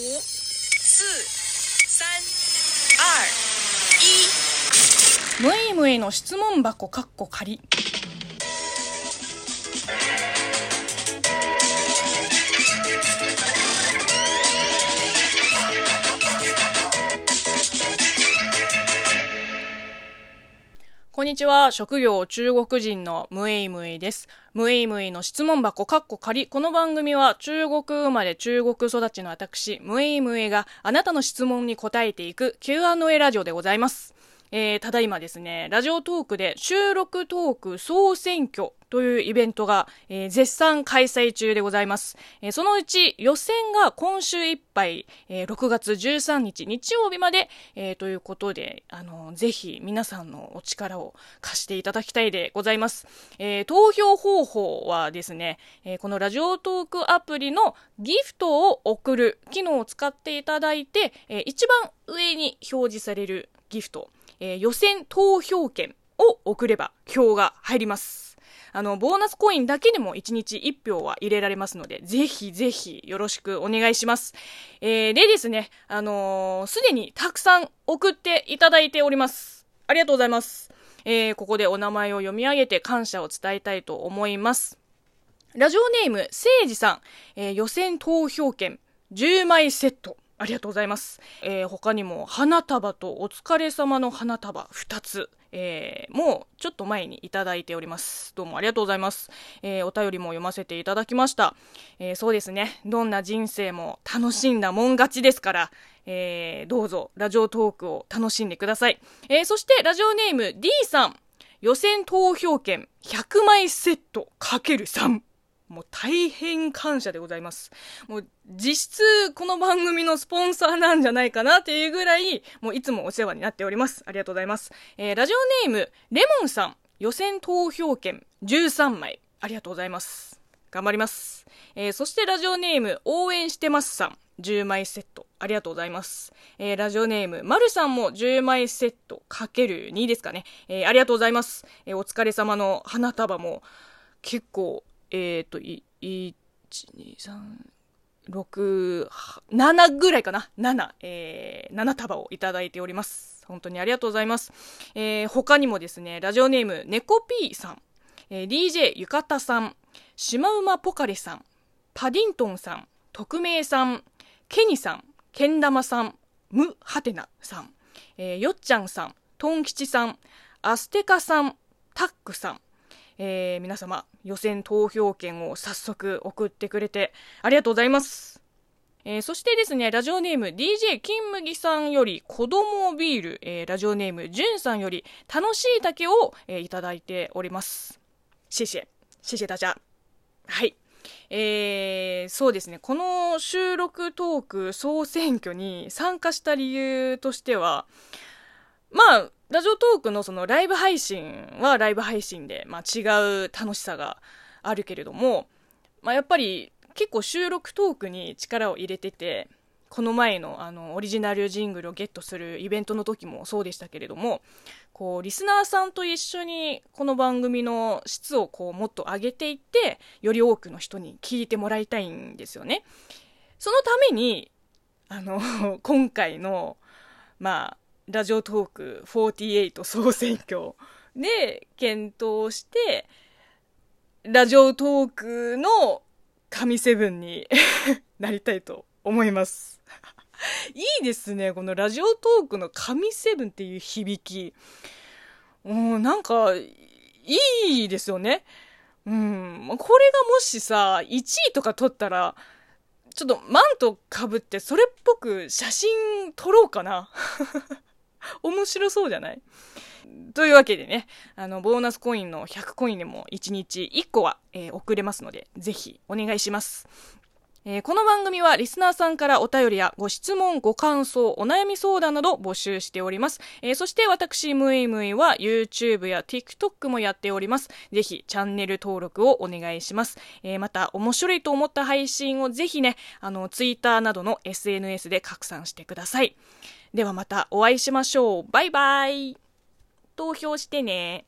四、三、二、一。むいむいの質問箱かっこ仮。こんにちは。職業中国人のムエイムエイです。ムエイムエイの質問箱、カッコ仮。この番組は中国生まれ中国育ちの私、ムエイムエイがあなたの質問に答えていく Q&A ラジオでございます。えー、ただいまですね、ラジオトークで収録トーク総選挙というイベントが、えー絶賛開催中でございます。えーそのうち予選が今週いっぱい、えー6月13日日曜日まで、えーということで、あのぜひ皆さんのお力を貸していただきたいでございます。えー投票方法はですね、えーこのラジオトークアプリのギフトを送る機能を使っていただいて、えー一番上に表示されるギフト、えー予選投票券を送れば票が入ります。あの、ボーナスコインだけでも1日1票は入れられますので、ぜひぜひよろしくお願いします。えー、でですね、あのーすでにたくさん送っていただいております。ありがとうございます。えー、ここでお名前を読み上げて感謝を伝えたいと思います。ラジオネーム、せいじさん、えー予選投票券10枚セット。ありがとうございます。えー他にも花束とお疲れ様の花束2つ。えーもうちょっと前にいただいております。どうもありがとうございます。えーお便りも読ませていただきました。えーそうですね。どんな人生も楽しんだもん勝ちですから、えどうぞラジオトークを楽しんでください。えそしてラジオネーム D さん。予選投票券100枚セットかける3。もう大変感謝でございます。もう実質この番組のスポンサーなんじゃないかなっていうぐらい、もういつもお世話になっております。ありがとうございます。えーラジオネーム、レモンさん、予選投票券13枚。ありがとうございます。頑張ります。えーそしてラジオネーム、応援してますさん。10枚セット。ありがとうございます。えーラジオネーム、まるさんも10枚セットかける2ですかね。えーありがとうございます。えーお疲れ様の花束も結構、えっ、と、1、2、3、6、7ぐらいかな ?7、えー、7束をいただいております。本当にありがとうございます。えー他にもですね、ラジオネーム、ネコピーさん、えー DJ ゆかたさん、シマウマポカレさん、パディントンさん、匿名さん、ケニさん、けん玉さん、ムハテナさん、えーよっちゃんさん、トン吉さん、アステカさん、タックさん、えー皆様予選投票券を早速送ってくれてありがとうございます。えーそしてですね、ラジオネーム DJ 金麦さんより子供ビール、えーラジオネームじゅんさんより楽しい竹を、えーいただいております。シェシェ、シェシェダジャ。はい。えーそうですね、この収録トーク総選挙に参加した理由としては、まあ、ラジオトークのそのライブ配信はライブ配信で、まあ、違う楽しさがあるけれども、まあ、やっぱり結構収録トークに力を入れてて、この前のあのオリジナルジングルをゲットするイベントの時もそうでしたけれども、こうリスナーさんと一緒にこの番組の質をこうもっと上げていって、より多くの人に聞いてもらいたいんですよね。そのために、あの、今回の、まあ、ラジオトーク48総選挙で検討して、ラジオトークの神セブンに なりたいと思います。いいですね。このラジオトークの神セブンっていう響き。う、なんか、いいですよね。うん。これがもしさ、1位とか取ったら、ちょっとマントかぶってそれっぽく写真撮ろうかな。面白そうじゃない？というわけでね、あの、ボーナスコインの100コインでも1日1個は、えー送れますので、ぜひお願いします。えーこの番組はリスナーさんからお便りやご質問、ご感想、お悩み相談など募集しております。えーそして私、ムイムイは YouTube や TikTok もやっております。ぜひチャンネル登録をお願いします。えーまた、面白いと思った配信をぜひね、あの、Twitter などの SNS で拡散してください。ではまたお会いしましょう。バイバイ。投票してね。